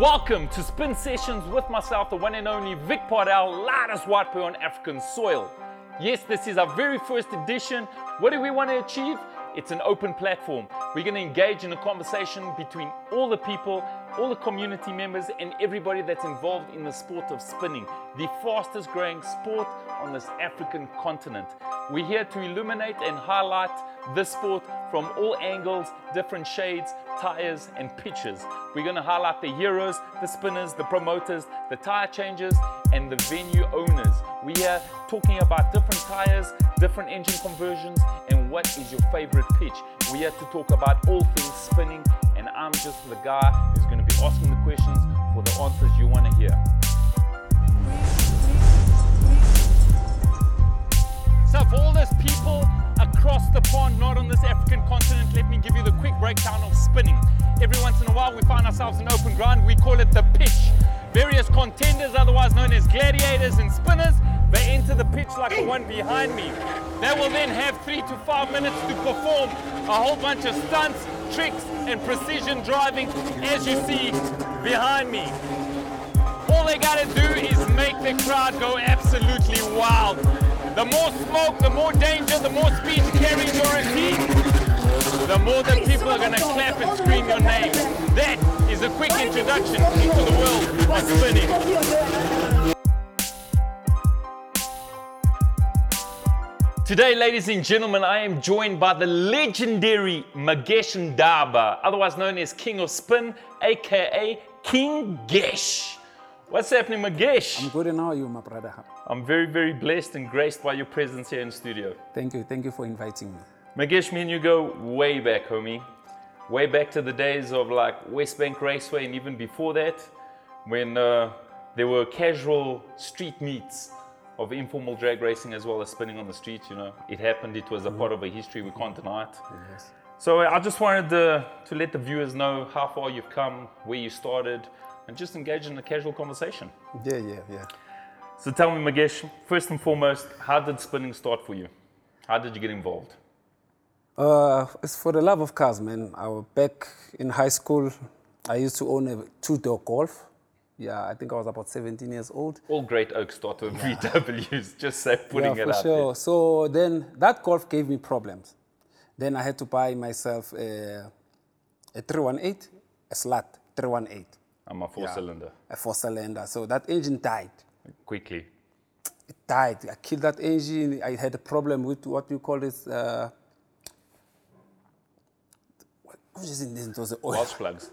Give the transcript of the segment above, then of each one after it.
Welcome to Spin Sessions with myself, the one and only Vic Pardell, loudest white boy on African soil. Yes, this is our very first edition. What do we want to achieve? It's an open platform. We're going to engage in a conversation between all the people, all the community members, and everybody that's involved in the sport of spinning, the fastest growing sport on this African continent. We're here to illuminate and highlight this sport from all angles, different shades, tires, and pitches. We're going to highlight the heroes, the spinners, the promoters, the tire changers, and the venue owners. We're talking about different tires, different engine conversions, what is your favorite pitch. We're to talk about all things spinning, and I'm just the guy who's going to be asking the questions for the answers you want to hear. So, for all those people across the pond, not on this African continent, let me give you the quick breakdown of spinning. Every once in a while, we find ourselves in open ground. We call it the pitch. Various contenders, otherwise known as gladiators and spinners, they enter the pitch like the one behind me. They will then have three to five minutes to perform a whole bunch of stunts, tricks, and precision driving, as you see behind me. All they gotta do is make the crowd go absolutely wild. The more smoke, the more danger, the more speed carrying warranty, the more the people are gonna clap and scream your name. That is a quick introduction into the world of spinning. Today, ladies and gentlemen, I am joined by the legendary Magesh Ndaba, otherwise known as King of Spin, aka King Gesh. What's happening, Magesh? I'm good and how are you, my brother? I'm very, very blessed and graced by your presence here in studio. Thank you. Thank you for inviting me. Magesh, me and you go way back, homie. Way back to the days of like West Bank Raceway and even before that, when uh, there were casual street meets of informal drag racing as well as spinning on the street. You know, it happened. It was a part of a history. We can't deny it. Yes. So I just wanted to, to let the viewers know how far you've come, where you started, and just engage in a casual conversation. Yeah, yeah, yeah. So tell me, Magesh, first and foremost, how did spinning start for you? How did you get involved? Uh, it's for the love of cars, man. I was back in high school. I used to own a two-door Golf. Yeah, I think I was about 17 years old. All great oaks start with VWs, just say putting yeah, it for out sure. So then that Golf gave me problems. Then I had to buy myself a, a 318, a slat 318. I'm a four cylinder. a four-cylinder. So that engine died. Quickly. It died. I killed that engine. I had a problem with what you call this. Uh, what in this? It was the oil. Wash plugs.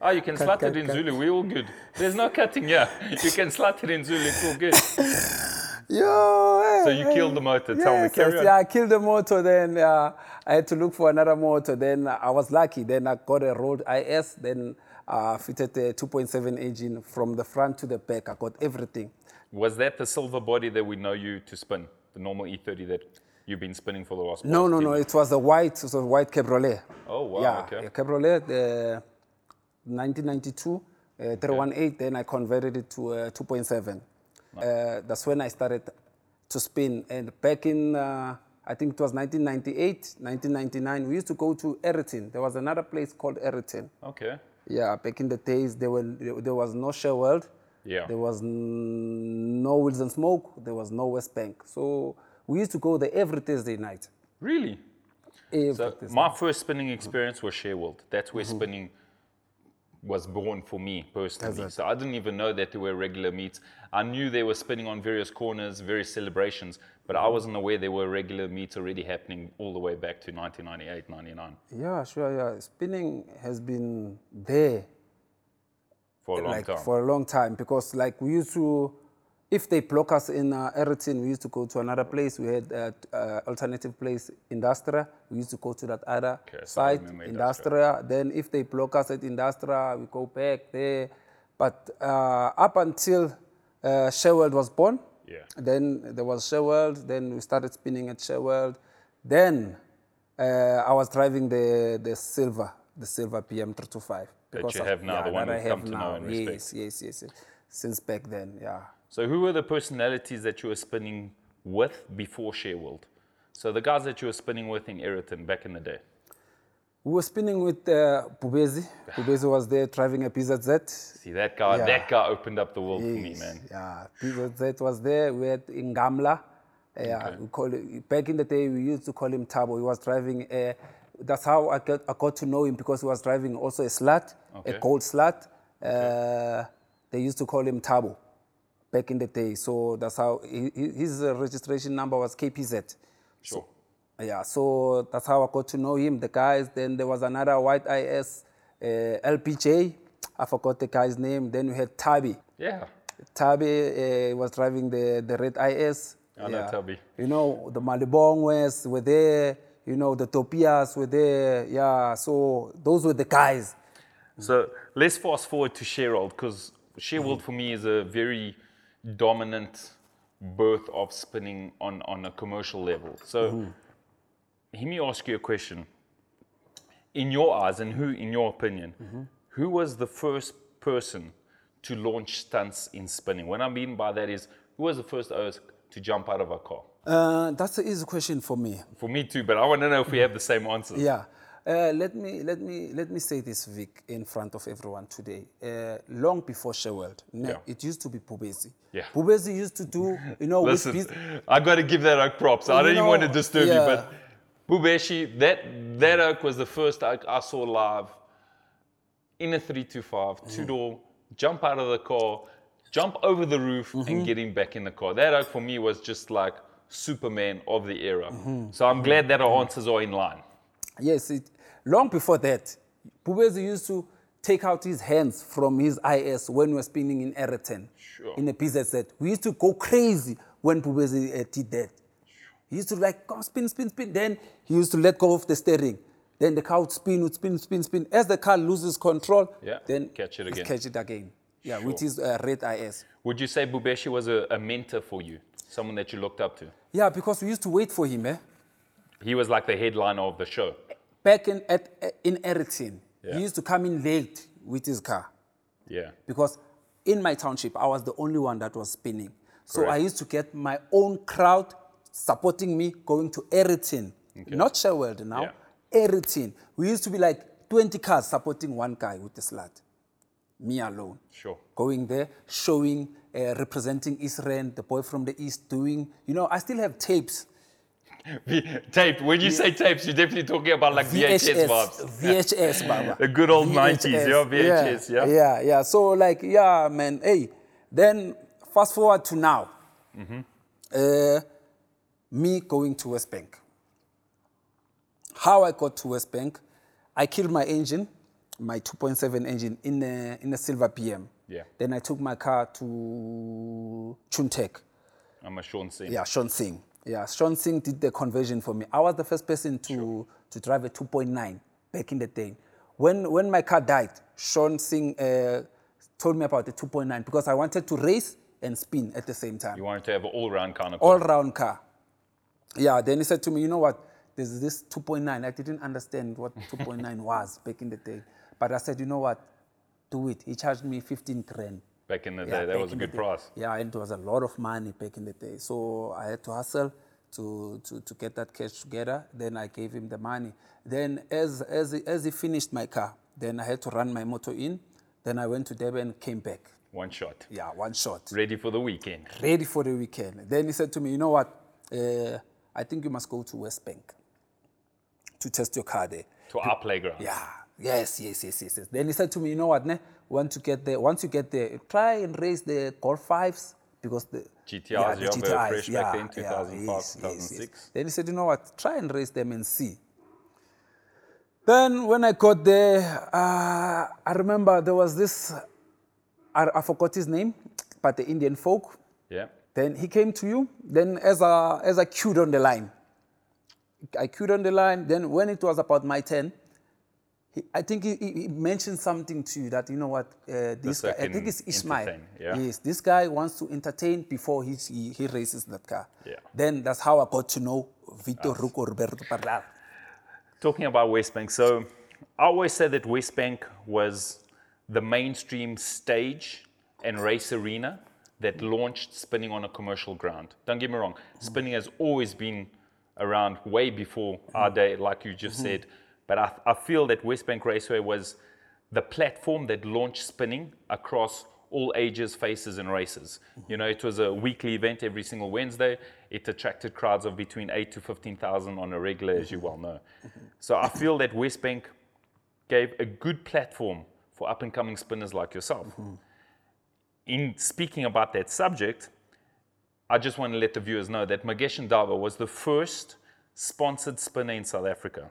Oh, you can slat cut, it in cut. Zulu. We're all good. There's no cutting here. You can slat it in Zulu. It's all good. Yo, hey, So you hey. killed the motor. Tell me, carry yes, on. yeah, I killed the motor. Then uh, I had to look for another motor. Then I was lucky. Then I got a Road IS. Then uh, fitted a 2.7 engine from the front to the back. I got everything. Was that the silver body that we know you to spin? The normal E30 that you've been spinning for the last No, no, 10 no. It was a white, it was a white Cabriolet. Oh, wow. yeah, okay. a Cabriolet, the 1992, uh, 318. Then I converted it to a 2.7. Uh, that's when I started to spin. And back in, uh, I think it was 1998, 1999, we used to go to Eriton. There was another place called Eriton. Okay. Yeah, back in the days, there, were, there was no Shareworld. Yeah. There was no Wheels and Smoke. There was no West Bank. So we used to go there every Thursday night. Really? Every So Thursday. my first spinning experience was Shareworld. That's where Mm-hmm. spinning was born for me personally. So I didn't even know that there were regular meets. I knew they were spinning on various corners, various celebrations, but. I wasn't aware there were regular meets already happening all the way back to 1998, 99 Yeah, sure, yeah. Spinning has been there for a long like time. for a long time because like we used to, if they block us in uh, Eriton, we used to go to another place. We had uh, uh, alternative place, Industria. We used to go to that other Okay, so site, remember Industria. Then if they block us at Industria, we go back there. But uh, up until uh, Shareworld was born, Yeah. then there was Shareworld. Then we started spinning at Shareworld. Then uh, I was driving the the silver, the silver PM 325. That you have now, the one that I have now. Yes, yes, yes, yes. Since back then, yeah. So who were the personalities that you were spinning with before Shareworld? So the guys that you were spinning with in Eriton back in the day. We were spinning with uh, Pubezi. Bubezi was there driving a PZZ. See that guy. Yeah. That guy opened up the world for me, man. Yeah, PZZ was there. We had Ingamla. Yeah, we call it, back in the day, we used to call him Tabo. He was driving. A, that's how I got, I got to know him because he was driving also a slut, Okay. a gold slut. Uh, they used to call him Tabo back in the day. So that's how his registration number was KPZ. Sure. Yeah, so that's how I got to know him, the guys. Then there was another white IS, uh, LPJ. I forgot the guy's name. Then we had Tabi. Yeah. Tabi uh, was driving the, the red IS. I know Tabi. You know, the Malibongwes were there. You know, the Topias were there. Yeah, so those were the guys. So let's fast forward to Shareworld because Shareworld for me is a very dominant birth of spinning on, on a commercial level. So let me ask you a question. In your eyes, and who, in your opinion, who was the first person to launch stunts in spinning? What I mean by that is, who was the first OS to jump out of a car? Uh, that's an easy question for me. For me too, but I want to know if we have the same answer. Yeah. Uh, let me let me let me say this, Vic, in front of everyone today. Uh, long before Shareworld, no, Yeah. it used to be Pubezi. Yeah. Pubezi used to do, you know, Listen, I got to give that oak props. I You don't even want to disturb yeah. you, but Bubeshi, that that oak was the first oak I saw live in a 325, Mm-hmm. two door, jump out of the car, jump over the roof, Mm-hmm. and getting back in the car. That oak for me was just like Superman of the era. Mm-hmm. So I'm glad that our answers are in line. Yes, it, long before that, Pubezi used to take out his hands from his IS when we were spinning in Ereton, Sure. in a PZZ. We used to go crazy when Pubezi uh, did that. He used to like, come spin, spin, spin. Then he used to let go of the steering. Then the car would spin, would spin, spin, spin. As the car loses control, Yeah, then catch it again. Catch it again. Yeah, with his uh, red IS. Would you say Bubeshi was a, a mentor for you? Someone that you looked up to? Yeah, because we used to wait for him, eh? He was like the headliner of the show. Back in at in Ereton, Yeah. he used to come in late with his car. Yeah. because in my township I was the only one that was spinning. So I used to get my own crowd supporting me going to Eritin, not Shareworld now, Eritin. We used to be like 20 cars supporting one guy with the slut, me alone. Sure. Going there, showing, uh, representing Israel, the boy from the east, doing, you know, I still have tapes. Tape. When you say tapes, you're definitely talking about like VHS, vibes. VHS, Baba. The good old 90s, yeah, VHS, yeah? Yeah, yeah. So, like, yeah, man, hey, then fast forward to now. Mm-hmm. Uh, me going to West Bank. How I got to West Bank, I killed my engine, my 2.7 engine, in a, in a silver PM. Yeah. Then I took my car to Chuntek. I'm a Sean Singh. Yeah, Sean Singh. Yeah, Sean Singh did the conversion for me. I was the first person to, to drive a 2.9 back in the day. When, when my car died, Sean Singh uh, told me about the 2.9 because I wanted to race and spin at the same time. You wanted to have an all-round kind of All round car. Yeah, then he said to me, you know what? There's this 2.9. I didn't understand what 2.9 was back in the day. But I said, you know what? Do it. He charged me 15 grand. Back in the Yeah, day. That was a good price. Yeah, and it was a lot of money back in the day. So I had to hustle to, to, to get that cash together. Then I gave him the money. Then as, as, he, as he finished my car, then I had to run my motor in. Then I went to Durban, came back. One shot. Yeah, one shot. Ready for the weekend. Ready for the weekend. Then he said to me, you know what? Uh, I think you must go to West Bank to test your car there. To our playground. Yeah. Yes, yes, yes, yes, yes. Then he said to me, you know what, ne? Want to get there, once you get there, try and raise the Golf 5s because the GTRs, the yeah, very fresh back then, yeah, 2005, yes, yes, yes. Then he said, you know what, try and raise them and see. Then when I got there, uh, I remember there was this, I, I forgot his name, but the Indian folk. Yeah. Then he came to you. Then as I, as I queued on the line, I queued on the line. Then when it was about my turn, he, I think he, he mentioned something to you that you know what uh, this guy. I think it's entertain, yeah. Yes, this guy wants to entertain before he he, he races that car. Yeah. Then that's how I got to know Victor ah. Ruco Roberto Parlar. Talking about West Bank, so I always said that West Bank was the mainstream stage and race arena that launched spinning on a commercial ground. Don't get me wrong, spinning has always been around way before mm-hmm. our day, like you just mm-hmm. said. But I, I feel that West Bank Raceway was the platform that launched spinning across all ages, faces, and races. You know, it was a weekly event every single Wednesday. It attracted crowds of between eight to fifteen thousand on a regular, as you well know. So I feel that West Bank gave a good platform for up and coming spinners like yourself. In speaking about that subject, I just want to let the viewers know that Magesh Ndaba was the first sponsored spinner in South Africa.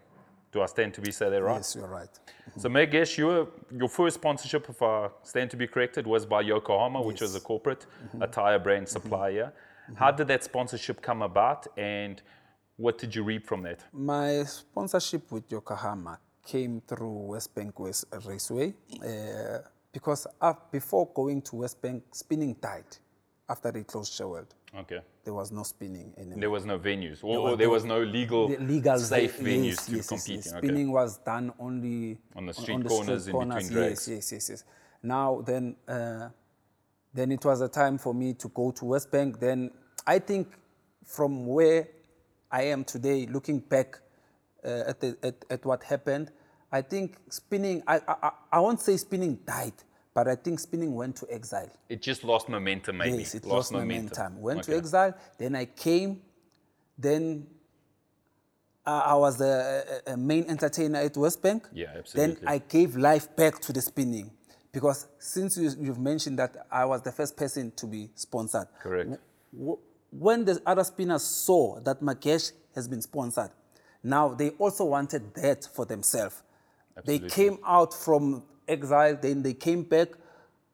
Do I stand to be say that right? Yes, you're right. So Magesh, you were, your first sponsorship, if I stand to be corrected, was by Yokohama, which was a corporate attire brand supplier. How did that sponsorship come about, and what did you reap from that? My sponsorship with Yokohama came through West Bank West Raceway uh, because uh, before going to West Bank, spinning died after they closed Shareworld. Okay. There was no spinning anymore. There was no venues, or, or there was no legal, The legal safe yes, venues yes, to yes, compete yes. in. Okay. Spinning was done only On the street corners, in between drags. Yes, yes, yes, yes. Now then, uh, then it was a time for me to go to West Bank. Then I think from where I am today, looking back uh, at, the, at at what happened, I think spinning. I I- I won't say spinning died, but I think spinning went to exile. It just lost momentum, maybe. Yes, it lost, momentum. Went to exile. Then I came. Then uh, I was a main entertainer at West Bank. Yeah, absolutely. Then. I gave life back to the spinning because since you, you've mentioned that I was the first person to be sponsored. Correct. w- when the other spinners saw that Magesh has been sponsored, now they also wanted that for themselves. Absolutely. They came out from exile, then they came back,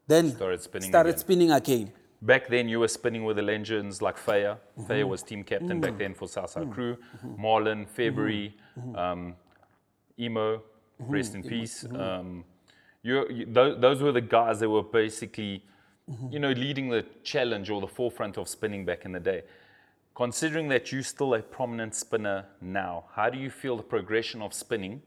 then Started spinning started again. spinning again. Back then, you were spinning with the legends like Faya. Mm-hmm. Faya was team captain back mm-hmm. then for Southside mm-hmm. Crew. Marlon, February, um, Emo, rest in peace. Um, you, you, those, those were the guys that were basically, you know, leading the challenge or the forefront of spinning back in the day. Considering that you're still a prominent spinner now, how do you feel the progression of spinning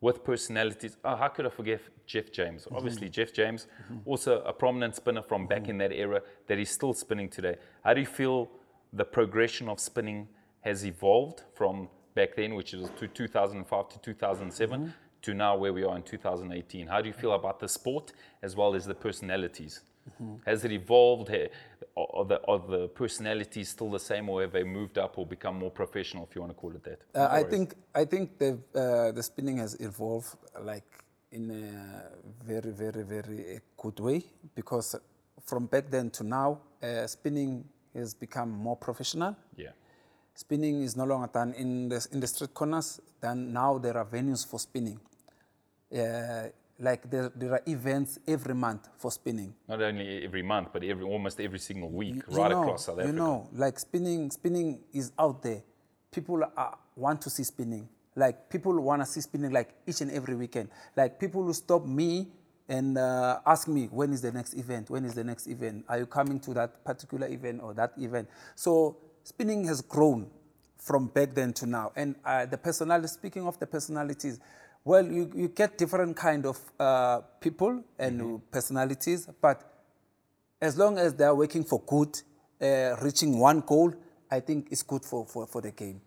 with personalities? Oh, how could I forget Jeff James? Mm-hmm. Obviously, Jeff James, mm-hmm. also a prominent spinner from back mm-hmm. in that era that is still spinning today. How do you feel the progression of spinning has evolved from back then, which is to 2005 to 2007, to now where we are in 2018? How do you feel about the sport as well as the personalities? Has it evolved? Are the, are the personalities still the same, or have they moved up or become more professional, if you want to call it that? Uh, I think I think the uh, the spinning has evolved like in a very very very good way because from back then to now, uh, spinning has become more professional. Yeah. Spinning is no longer done in the in the street corners. Then now there are venues for spinning. Uh, like there, there are events every month for spinning. Not only every month, but every almost every single week, You right know, across South Africa. You know, like spinning, spinning is out there. People are, want to see spinning. Like people want to see spinning like each and every weekend. Like people will stop me and uh, ask me when is the next event? When is the next event? Are you coming to that particular event or that event? So spinning has grown from back then to now. And uh, the personality, speaking of the personalities, well, you, you get different kind of uh, people and personalities, but as long as they are working for good, uh, reaching one goal, I think it's good for, for, for the game.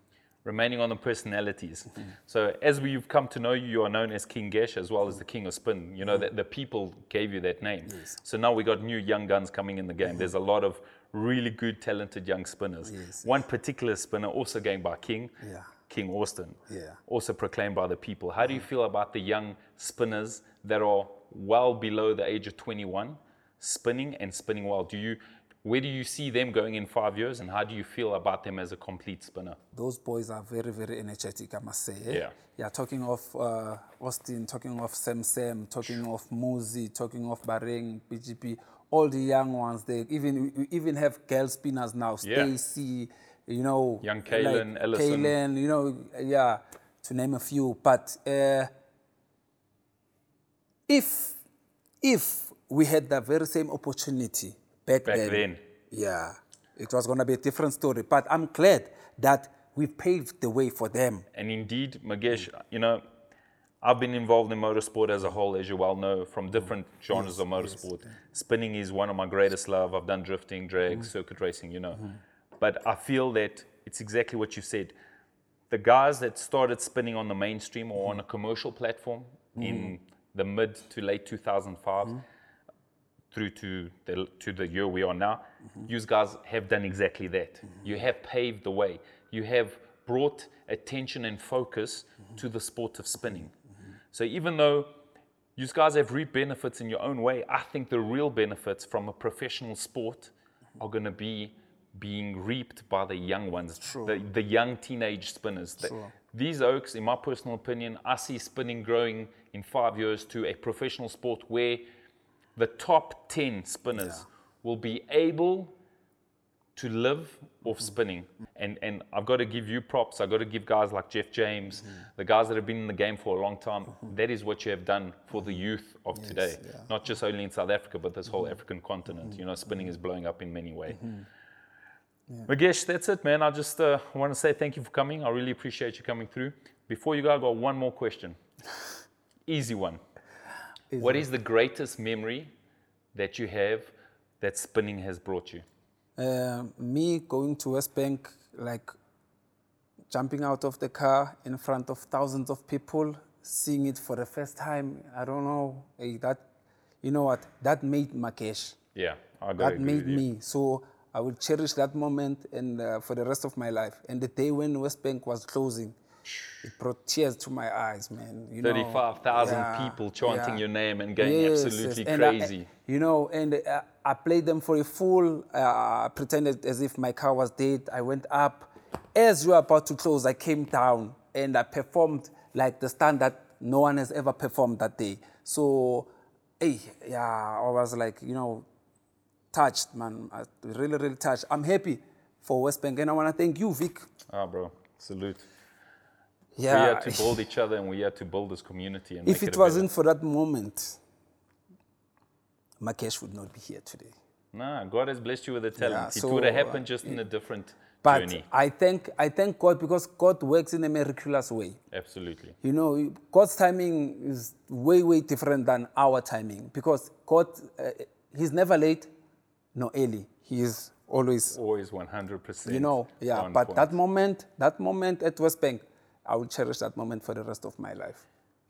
Remaining on the personalities. Mm-hmm. So, as we've come to know you, you are known as King Gesh as well as the King of Spin. You know, Mm-hmm. that the people gave you that name. So now we got new young guns coming in the game. There's a lot of really good, talented young spinners. Mm-hmm. Yes. One particular spinner, also going by King, Yeah. King Austin, Yeah. also proclaimed by the people. How do you feel about the young spinners that are well below the age of 21, spinning and spinning well? Do you, where do you see them going in five years, and how do you feel about them as a complete spinner? Those boys are very, very energetic, I must say. eh? Yeah. Yeah, talking of uh, Austin, talking of Sam Sam, talking of Muzi, talking of Bareng, BGP, all the young ones. They even we even have girl spinners now. Yeah. Stacy, you know, Young Kaylin, Ellison. Kaylin, you know, yeah, to name a few. But uh, if if we had the very same opportunity back, Back then. yeah, it was going to be a different story. But I'm glad that we paved the way for them. And indeed, Magesh, you know, I've been involved in motorsport as a whole, as you well know, from different genres of motorsport. Spinning is one of my greatest love. I've done drifting, drag, circuit racing, you know. But I feel that it's exactly what you said. the guys that started spinning on the mainstream or on a commercial platform in mm. the mid to late 2005 mm-hmm. through to the, to the year we are now, mm-hmm. you guys have done exactly that. Mm-hmm. You have paved the way. You have brought attention and focus to the sport of spinning. So even though you guys have reaped benefits in your own way, I think the real benefits from a professional sport are going to be being reaped by the young ones, the, the young teenage spinners. The- these oaks, in my personal opinion, I see spinning growing in five years to a professional sport where the top 10 spinners will be able to live off mm-hmm. spinning. And, and I've got to give you props. I've got to give guys like Jeff James, mm-hmm. the guys that have been in the game for a long time. Mm-hmm. That is what you have done for the youth of today. yeah. Not just only in South Africa, but this whole African continent. You know, spinning is blowing up in many ways. Magesh, that's it, man. I just uh, want to say thank you for coming. I really appreciate you coming through. Before you go, I got one more question. Easy one. What is the greatest memory that you have that spinning has brought you? Uh, me going to West Bank, like jumping out of the car in front of thousands of people, seeing it for the first time. I don't know. that, you know what? That made Magesh. Yeah, I got That made me. So I will cherish that moment and uh, for the rest of my life. And the day when West Bank was closing, it brought tears to my eyes, man. You know, 35,000 yeah, people chanting yeah. your name and going Yes, absolutely yes. And I- crazy. you know, and uh, I played them for a full, uh, pretended as if my car was dead. I went up. As you were about to close, I came down and I performed like the standard no one has ever performed that day. So, hey, yeah, I was like, you know, touched, man. I really, really touched. I'm happy for West Bank, and I want to thank you, Vic. Ah, bro, salute. Yeah. We Yeah. had to build each other and we had to build this community. And if make it a wasn't for that moment, Magesh would not be here today. Nah, God has blessed you with a talent. it so, would have uh, happened just in a different But journey. I thank I thank God because God works in a miraculous way. Absolutely. You know, God's timing is way way different than our timing because God, uh, He's never late, nor early. He is always, Always 100%. you know, yeah. But point. that moment, that moment at West Bank, I will cherish that moment for the rest of my life.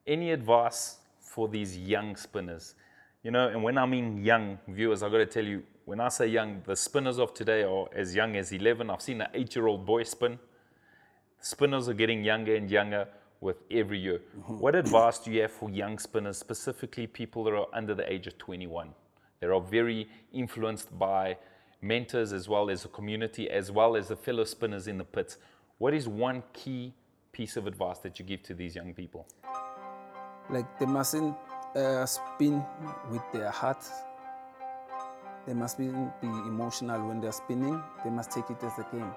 any advice for these young spinners? You know, and when I mean young viewers, I've got to tell you, when I say young, the spinners of today are as young as 11. I've seen an eight year old boy spin. Spinners are getting younger and younger with every year. Mm-hmm. What advice do you have for young spinners, specifically people that are under the age of 21? That are very influenced by mentors as well as the community, as well as the fellow spinners in the pits. What is one key piece of advice that you give to these young people? Like they mustn't uh, spin with their heart. They must be, be emotional when they're spinning. They must take it as a game.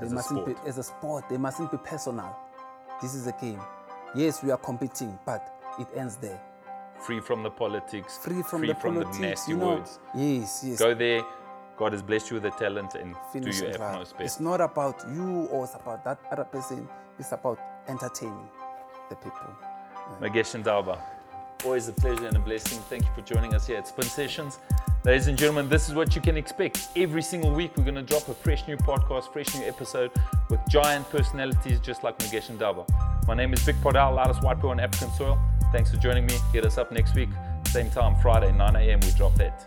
They As a mustn't sport. be as a sport. They mustn't be personal. This is a game. Yes, we are competing, but it ends there. Free from the politics, Free from free the from politics. the nasty you know. words. Yes, yes. Go there. God has blessed you with a talent and Finish do your utmost It's not about you or it's about that other person. It's about entertaining the people. Magesh Ndaba. Always a pleasure and a blessing. Thank you for joining us here at Spin Sessions. Ladies and gentlemen, this is what you can expect. Every single week, we're going to drop a fresh new podcast, fresh new episode with giant personalities just like Magesh Ndaba. My name is Vic Podal, loudest white boy on African soil. Thanks for joining me. Hit us up next week, same time, Friday, 9 a.m. We drop that.